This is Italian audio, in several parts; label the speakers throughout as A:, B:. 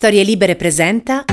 A: Storie Libere presenta.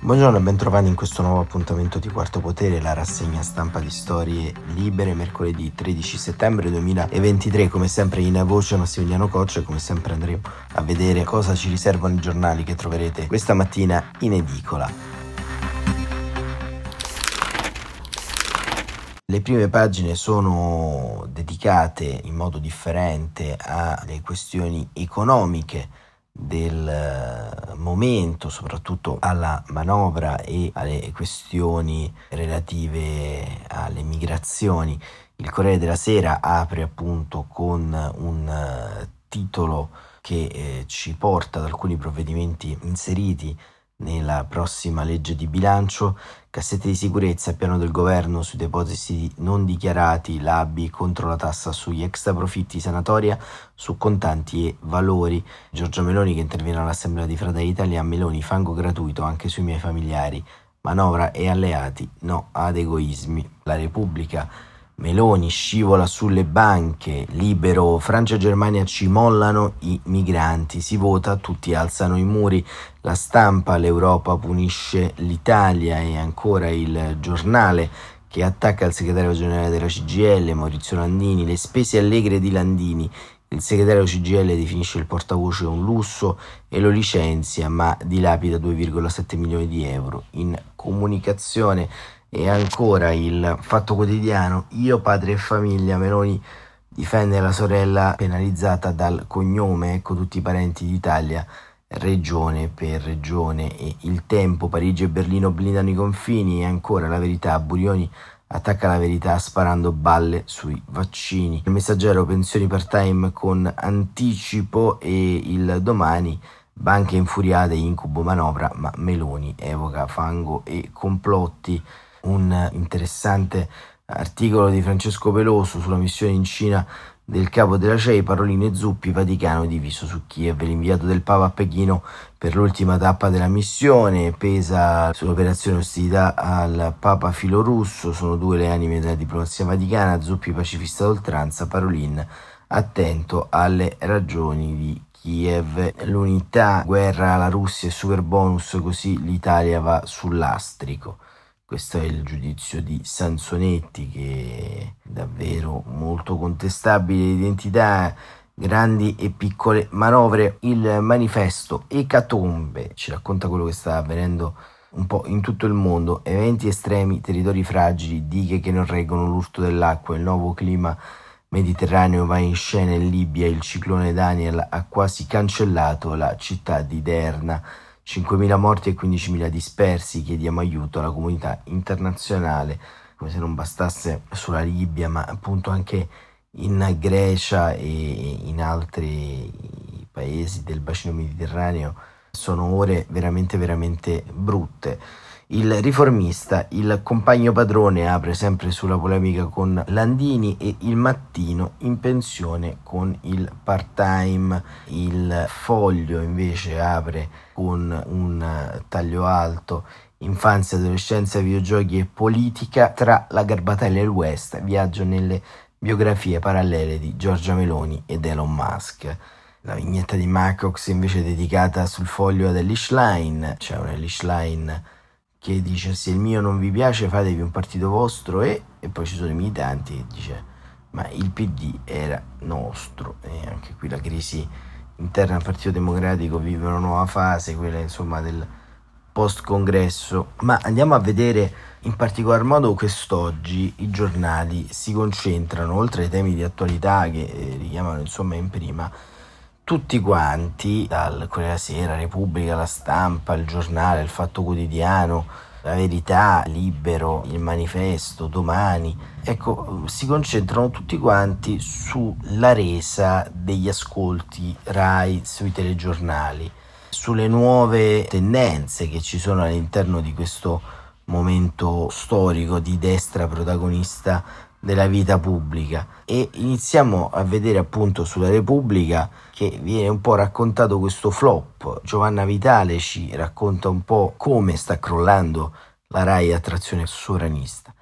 B: Buongiorno e bentrovati in questo nuovo appuntamento di Quarto Potere, la rassegna stampa di Storie Libere, mercoledì 13 settembre 2023. Come sempre in voce Massimiliano Coccia e come sempre andremo a vedere cosa ci riservano i giornali che troverete questa mattina in edicola. Le prime pagine sono dedicate in modo differente alle questioni economiche del momento, soprattutto alla manovra e alle questioni relative alle migrazioni. Il Corriere della Sera apre appunto con un eh, titolo che eh, ci porta ad alcuni provvedimenti inseriti nella prossima legge di bilancio, cassette di sicurezza, piano del governo sui depositi non dichiarati, l'ABI contro la tassa sugli extra profitti, sanatoria su contanti e valori. Giorgia Meloni che interviene all'Assemblea di Fratelli Italia, Meloni fango gratuito anche sui miei familiari, manovra e alleati, no ad egoismi. La Repubblica Meloni scivola sulle banche, libero, Francia e Germania ci mollano i migranti, si vota, tutti alzano i muri, la stampa, l'Europa punisce l'Italia e ancora il giornale che attacca il segretario generale della CGL, Maurizio Landini, le spese allegre di Landini, il segretario CGL definisce il portavoce un lusso e lo licenzia, ma dilapida 2,7 milioni di euro. In comunicazione e ancora il Fatto Quotidiano, io padre e famiglia, Meloni difende la sorella penalizzata dal cognome, ecco tutti i parenti d'Italia, regione per regione e il tempo, Parigi e Berlino blindano i confini e ancora la verità, Burioni attacca la verità sparando balle sui vaccini. Il messaggero pensioni part time con anticipo e il domani banche infuriate, incubo manovra, ma Meloni evoca fango e complotti un interessante articolo di Francesco Peloso sulla missione in Cina del capo della CEI, Paroline Zuppi, Vaticano diviso su Kiev, l'inviato del Papa a Pechino per l'ultima tappa della missione, pesa sull'operazione ostilità al Papa filorusso, sono due le anime della diplomazia vaticana, Zuppi pacifista d'oltranza, Parolin attento alle ragioni di Kiev, l'unità, guerra alla Russia e super bonus, così l'Italia va sull'astrico. Questo è il giudizio di Sansonetti che è davvero molto contestabile identità, grandi e piccole manovre. Il manifesto Ecatombe ci racconta quello che sta avvenendo un po' in tutto il mondo, eventi estremi, territori fragili, dighe che non reggono l'urto dell'acqua, il nuovo clima mediterraneo va in scena in Libia, il ciclone Daniel ha quasi cancellato la città di Derna 5.000 morti e 15.000 dispersi, chiediamo aiuto alla comunità internazionale, come se non bastasse sulla Libia, ma appunto anche in Grecia e in altri paesi del bacino mediterraneo sono ore veramente veramente brutte. Il riformista, il compagno padrone, apre sempre sulla polemica con Landini e il mattino in pensione con il part-time. Il foglio invece apre con un taglio alto infanzia, adolescenza, videogiochi e politica tra la garbatella e il West, viaggio nelle biografie parallele di Giorgia Meloni ed Elon Musk. La vignetta di Macox invece è dedicata sul foglio ad Elish Line, c'è un Elish Line che dice se il mio non vi piace fatevi un partito vostro e, e poi ci sono i militanti che dice ma il PD era nostro e anche qui la crisi interna al Partito Democratico vive una nuova fase, quella insomma del post congresso, ma andiamo a vedere in particolar modo quest'oggi i giornali si concentrano oltre ai temi di attualità che eh, richiamano insomma in prima tutti quanti, dal Corriere della Sera, Repubblica, La Stampa, Il Giornale, Il Fatto Quotidiano, La Verità, Libero, Il Manifesto, Domani, ecco, si concentrano tutti quanti sulla resa degli ascolti RAI sui telegiornali, sulle nuove tendenze che ci sono all'interno di questo momento storico di destra protagonista della vita pubblica e iniziamo a vedere appunto sulla Repubblica che viene un po' raccontato questo flop. Giovanna Vitale ci racconta un po' come sta crollando la RAI attrazione sovranista.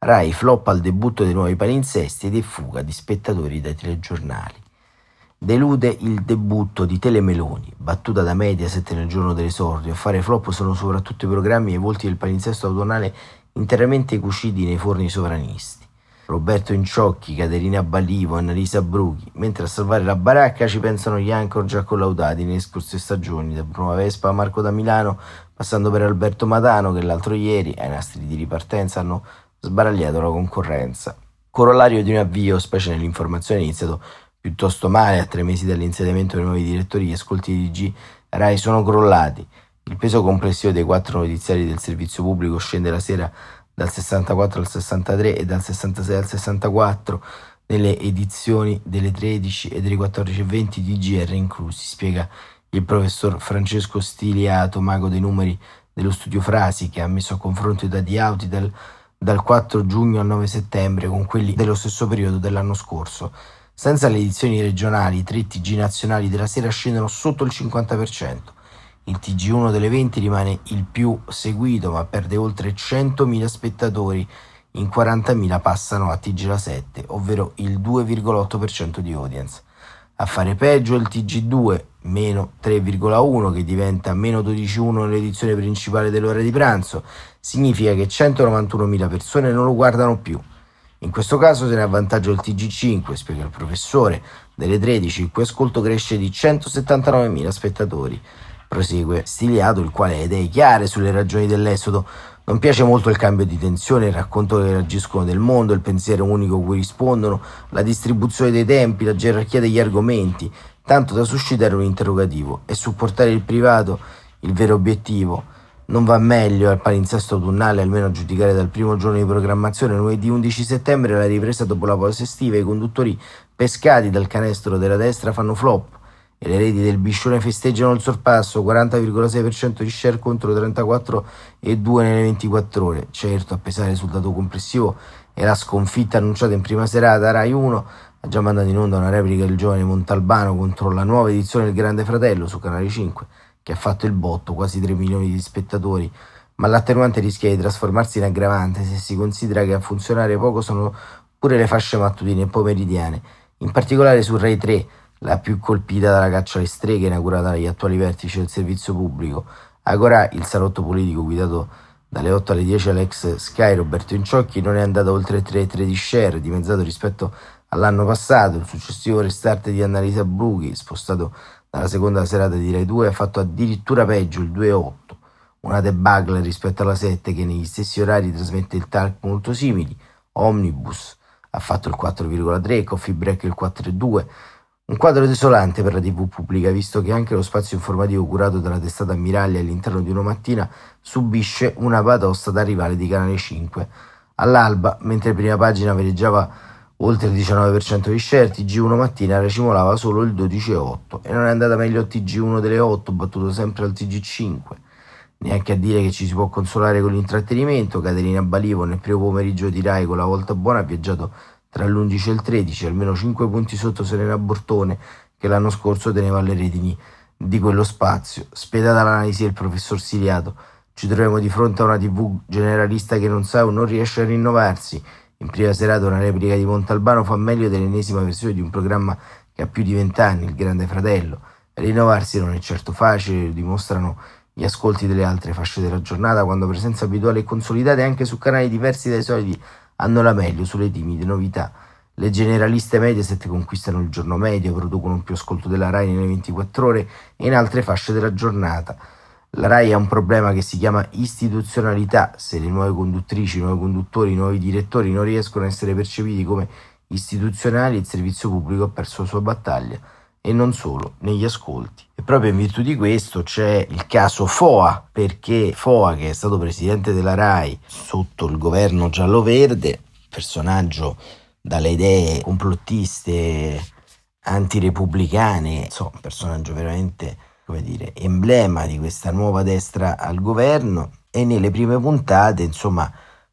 B: RAI flop al debutto dei nuovi palinsesti ed è fuga di spettatori dai telegiornali. Delude il debutto di Telemeloni, battuta da Mediaset nel giorno dell'esordio. A fare flop sono soprattutto i programmi e i volti del palinsesto autunnale interamente cuciti nei forni sovranisti. Roberto Inciocchi, Caterina Ballivo, Annalisa Bruchi, mentre a salvare la baracca ci pensano gli anchor già collaudati nelle scorse stagioni, da Bruno Vespa a Marco da Milano, passando per Alberto Matano che l'altro ieri, ai nastri di ripartenza, hanno sbaragliato la concorrenza. Corollario di un avvio, specie nell'informazione, iniziato piuttosto male a tre mesi dall'insediamento dei nuovi direttori, gli ascolti di G Rai sono crollati. Il peso complessivo dei quattro notiziari del servizio pubblico scende la sera dal 64 al 63 e dal 66 al 64 nelle edizioni delle 13 e delle 14.20 di GR inclusi, spiega il professor Francesco Stiliato, mago dei numeri dello studio Frasi, che ha messo a confronto i dati auti dal, dal 4 giugno al 9 settembre con quelli dello stesso periodo dell'anno scorso. Senza le edizioni regionali, i tre TG nazionali della sera scendono sotto il 50%. Il TG1 delle 20 rimane il più seguito, ma perde oltre 100.000 spettatori. In 40.000 passano a TG la 7, ovvero il 2,8% di audience. A fare peggio il TG2, meno 3,1 che diventa meno 12,1 nell'edizione principale dell'ora di pranzo, significa che 191.000 persone non lo guardano più. In questo caso se ne avvantaggia il TG5, spiega il professore, delle 13 il cui ascolto cresce di 179.000 spettatori. Prosegue Stiliato, il quale ha idee chiare sulle ragioni dell'esodo. Non piace molto il cambio di tensione, il racconto che reagiscono del mondo, il pensiero unico cui rispondono, la distribuzione dei tempi, la gerarchia degli argomenti, tanto da suscitare un interrogativo e supportare il privato, il vero obiettivo. Non va meglio al palinsesto autunnale, almeno a giudicare dal primo giorno di programmazione, lunedì 11 settembre, la ripresa dopo la pausa estiva, i conduttori pescati dal canestro della destra fanno flop e le reti del Biscione festeggiano il sorpasso, 40,6% di share contro 34,2 nelle 24 ore. Certo, a pesare sul dato complessivo e la sconfitta annunciata in prima serata, Rai 1 ha già mandato in onda una replica del giovane Montalbano contro la nuova edizione del Grande Fratello su Canale 5 che ha fatto il botto, quasi 3 milioni di spettatori, ma l'attenuante rischia di trasformarsi in aggravante se si considera che a funzionare poco sono pure le fasce mattutine e pomeridiane, in particolare su Rai 3, la più colpita dalla caccia alle streghe inaugurata dagli attuali vertici del servizio pubblico. Agora il salotto politico guidato dalle 8 alle 10 all'ex Sky Roberto Inciocchi non è andato oltre 3,3 di share, dimezzato rispetto all'anno passato. Il successivo restart di Annalisa Brughi, spostato dalla seconda serata di Rai 2 ha fatto addirittura peggio il 2-8, una debacle rispetto alla 7 che negli stessi orari trasmette il talk molto simili, Omnibus ha fatto il 4,3, Coffee Break il 4,2, un quadro desolante per la TV pubblica, visto che anche lo spazio informativo curato dalla testata Ammiraglia all'interno di una mattina subisce una batosta da rivale di Canale 5. All'alba, mentre prima pagina veleggiava oltre il 19% di share, TG1 mattina racimolava solo il 12,8% e non è andata meglio a TG1 delle 8, battuto sempre al TG5. Neanche a dire che ci si può consolare con l'intrattenimento, Caterina Balivo nel primo pomeriggio di Rai con la volta buona ha viaggiato tra l'11 e il 13, almeno 5 punti sotto Serena Bortone che l'anno scorso teneva alle redini di quello spazio. Spietata l'analisi del professor Siliato, ci troviamo di fronte a una TV generalista che non sa o non riesce a rinnovarsi in prima serata una replica di Montalbano fa meglio dell'ennesima versione di un programma che ha più di vent'anni, Il Grande Fratello. Rinnovarsi non è certo facile, lo dimostrano gli ascolti delle altre fasce della giornata, quando presenza abituale e consolidate anche su canali diversi dai soliti hanno la meglio sulle timide novità. Le generaliste Mediaset conquistano il giorno medio, producono più ascolto della Rai nelle 24 ore e in altre fasce della giornata. La RAI ha un problema che si chiama istituzionalità, se le nuove conduttrici, i nuovi conduttori, i nuovi direttori non riescono a essere percepiti come istituzionali, il servizio pubblico ha perso la sua battaglia e non solo, negli ascolti. E proprio in virtù di questo c'è il caso Foa, perché Foa, che è stato presidente della RAI sotto il governo giallo-verde, personaggio dalle idee complottiste antirepubblicane, insomma, un personaggio veramente come dire, emblema di questa nuova destra al governo e nelle prime puntate, insomma,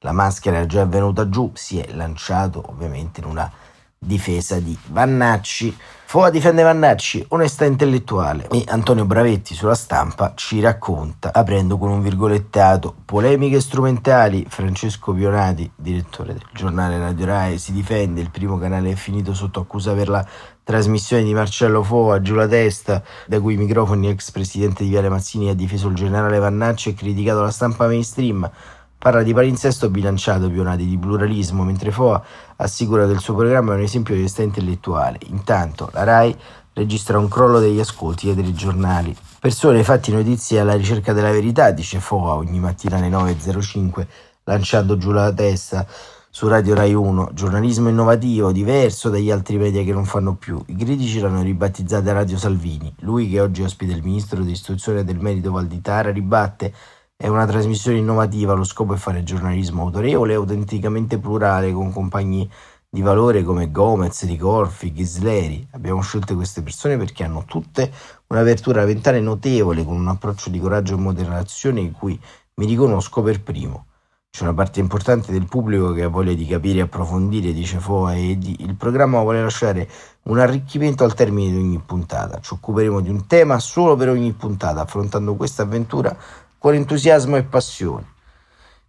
B: la maschera è già venuta giù, si è lanciato ovviamente in una difesa di Vannacci. Foa difende Vannacci, onestà intellettuale. E Antonio Bravetti sulla stampa ci racconta, aprendo con un virgolettato, polemiche strumentali, Francesco Pionati, direttore del giornale Radio Rai, si difende, il primo canale è finito sotto accusa per la trasmissione di Marcello Foa, giù la testa, da cui i microfoni ex presidente di Viale Mazzini ha difeso il generale Vannacci e criticato la stampa mainstream, Parla di palinsesto bilanciato Pionati di pluralismo, mentre Foa assicura che il suo programma è un esempio di onestà intellettuale. Intanto la RAI registra un crollo degli ascolti dei telegiornali. Persone fatti notizie alla ricerca della verità, dice Foa ogni mattina alle 9.05, lanciando giù la testa su Radio Rai 1. Giornalismo innovativo, diverso dagli altri media che non fanno più. I critici l'hanno ribattezzata Radio Salvini. Lui, che oggi ospita il ministro dell'istruzione e del merito Valditara, ribatte è una trasmissione innovativa, lo scopo è fare giornalismo autorevole e autenticamente plurale con compagni di valore come Gomez, Ricorfi, Ghisleri. Abbiamo scelto queste persone perché hanno tutte un'apertura mentale notevole con un approccio di coraggio e moderazione in cui mi riconosco per primo. C'è una parte importante del pubblico che ha voglia di capire e approfondire, dice Foa, e il programma vuole lasciare un arricchimento al termine di ogni puntata. Ci occuperemo di un tema solo per ogni puntata, affrontando questa avventura con entusiasmo e passione.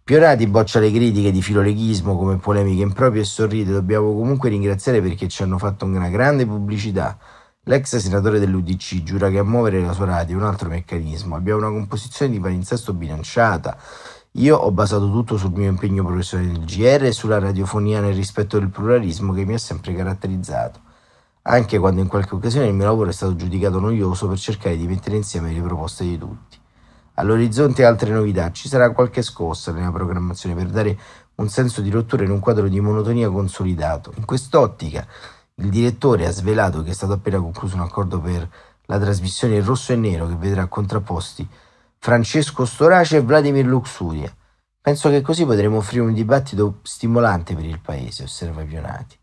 B: Pionati boccia le critiche di filoleghismo come polemiche improprie e sorride, dobbiamo comunque ringraziare perché ci hanno fatto una grande pubblicità. L'ex senatore dell'UDC giura che a muovere la sua radio è un altro meccanismo. Abbiamo una composizione di palinsesto bilanciata. Io ho basato tutto sul mio impegno professionale nel GR e sulla radiofonia nel rispetto del pluralismo che mi ha sempre caratterizzato, anche quando in qualche occasione il mio lavoro è stato giudicato noioso per cercare di mettere insieme le proposte di tutti. All'orizzonte altre novità, ci sarà qualche scossa nella programmazione per dare un senso di rottura in un quadro di monotonia consolidato. In quest'ottica, il direttore ha svelato che è stato appena concluso un accordo per la trasmissione Rosso e Nero che vedrà contrapposti Francesco Storace e Vladimir Luxuria. Penso che così potremo offrire un dibattito stimolante per il paese, osserva Pionati.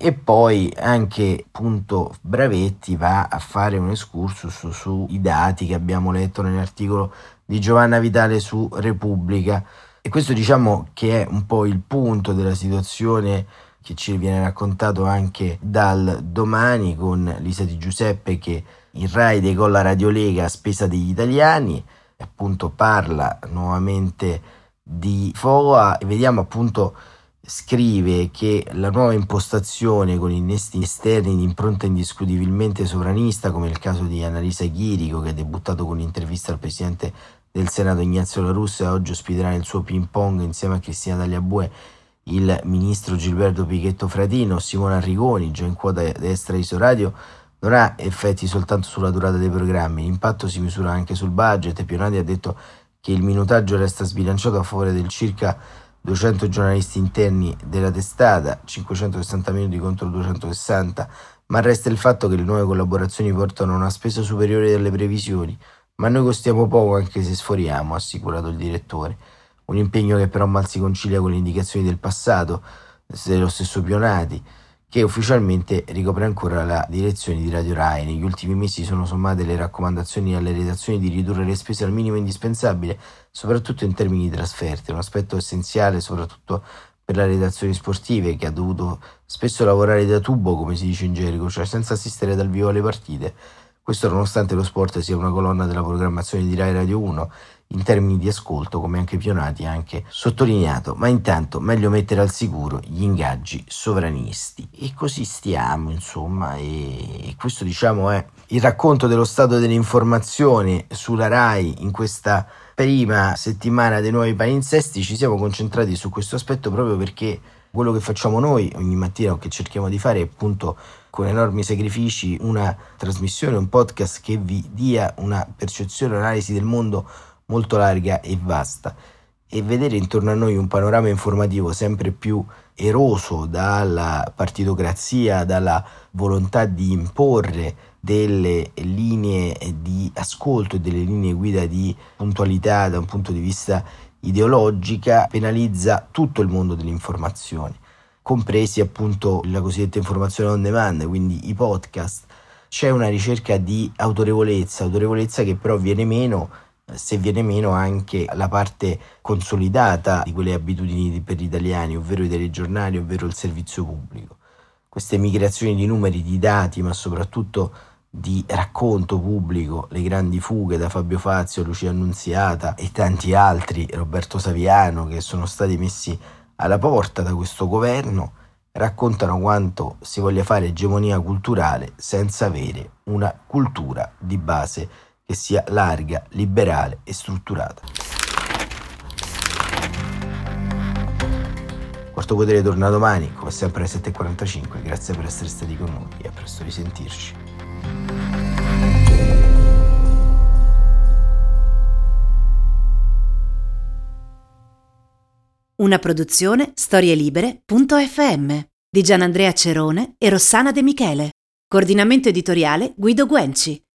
B: E poi anche appunto Bravetti va a fare un excursus sui dati che abbiamo letto nell'articolo di Giovanna Vitale su Repubblica. E questo diciamo che è un po' il punto della situazione che ci viene raccontato anche dal domani con Lisa Di Giuseppe che il RAI decolla Radio Lega a spesa degli italiani, appunto parla nuovamente di FOA e vediamo appunto scrive che la nuova impostazione con innesti esterni di impronta indiscutibilmente sovranista, come il caso di Annalisa Chirico, che ha debuttato con l'intervista al presidente del Senato Ignazio La Russa e oggi ospiterà nel suo ping pong insieme a Cristina Tagliabue il ministro Gilberto Pichetto Fratino, Simone Arrigoni, già in quota destra di Soradio, non ha effetti soltanto sulla durata dei programmi, l'impatto si misura anche sul budget. Pionati ha detto che il minutaggio resta sbilanciato a favore del circa 200 giornalisti interni della testata, 560 minuti contro 260, ma resta il fatto che le nuove collaborazioni portano a una spesa superiore alle previsioni. Ma noi costiamo poco anche se sforiamo, ha assicurato il direttore. Un impegno che però mal si concilia con le indicazioni del passato, dello stesso Pionati che ufficialmente ricopre ancora la direzione di Radio Rai. Negli ultimi mesi sono sommate le raccomandazioni alle redazioni di ridurre le spese al minimo indispensabile, soprattutto in termini di trasferte, un aspetto essenziale soprattutto per le redazioni sportive che ha dovuto spesso lavorare da tubo, come si dice in gergo, cioè senza assistere dal vivo alle partite. Questo nonostante lo sport sia una colonna della programmazione di Rai Radio 1 in termini di ascolto, come anche Pionati ha anche sottolineato, ma intanto meglio mettere al sicuro gli ingaggi sovranisti. E così stiamo, insomma, e questo diciamo è il racconto dello stato dell'informazione sulla RAI in questa prima settimana dei nuovi palinsesti. Ci siamo concentrati su questo aspetto proprio perché quello che facciamo noi ogni mattina o che cerchiamo di fare è appunto con enormi sacrifici una trasmissione, un podcast che vi dia una percezione, un'analisi del mondo molto larga e vasta e vedere intorno a noi un panorama informativo sempre più eroso dalla partitocrazia, dalla volontà di imporre delle linee di ascolto e delle linee guida di puntualità da un punto di vista ideologica penalizza tutto il mondo dell'informazione, compresi appunto la cosiddetta informazione on demand, quindi i podcast. C'è una ricerca di autorevolezza, autorevolezza che però viene meno se viene meno anche la parte consolidata di quelle abitudini per gli italiani, ovvero i telegiornali, ovvero il servizio pubblico. queste migrazioni di numeri, di dati, ma soprattutto di racconto pubblico, le grandi fughe da Fabio Fazio, Lucia Annunziata e tanti altri, Roberto Saviano, che sono stati messi alla porta da questo governo, raccontano quanto si voglia fare egemonia culturale senza avere una cultura di base che sia larga, liberale e strutturata. Quarto Potere torna domani, come sempre alle 7.45. Grazie per essere stati con noi e a presto risentirci.
A: Una produzione storielibere.fm di Gianandrea Cerone e Rossana De Michele. Coordinamento editoriale Guido Guenci.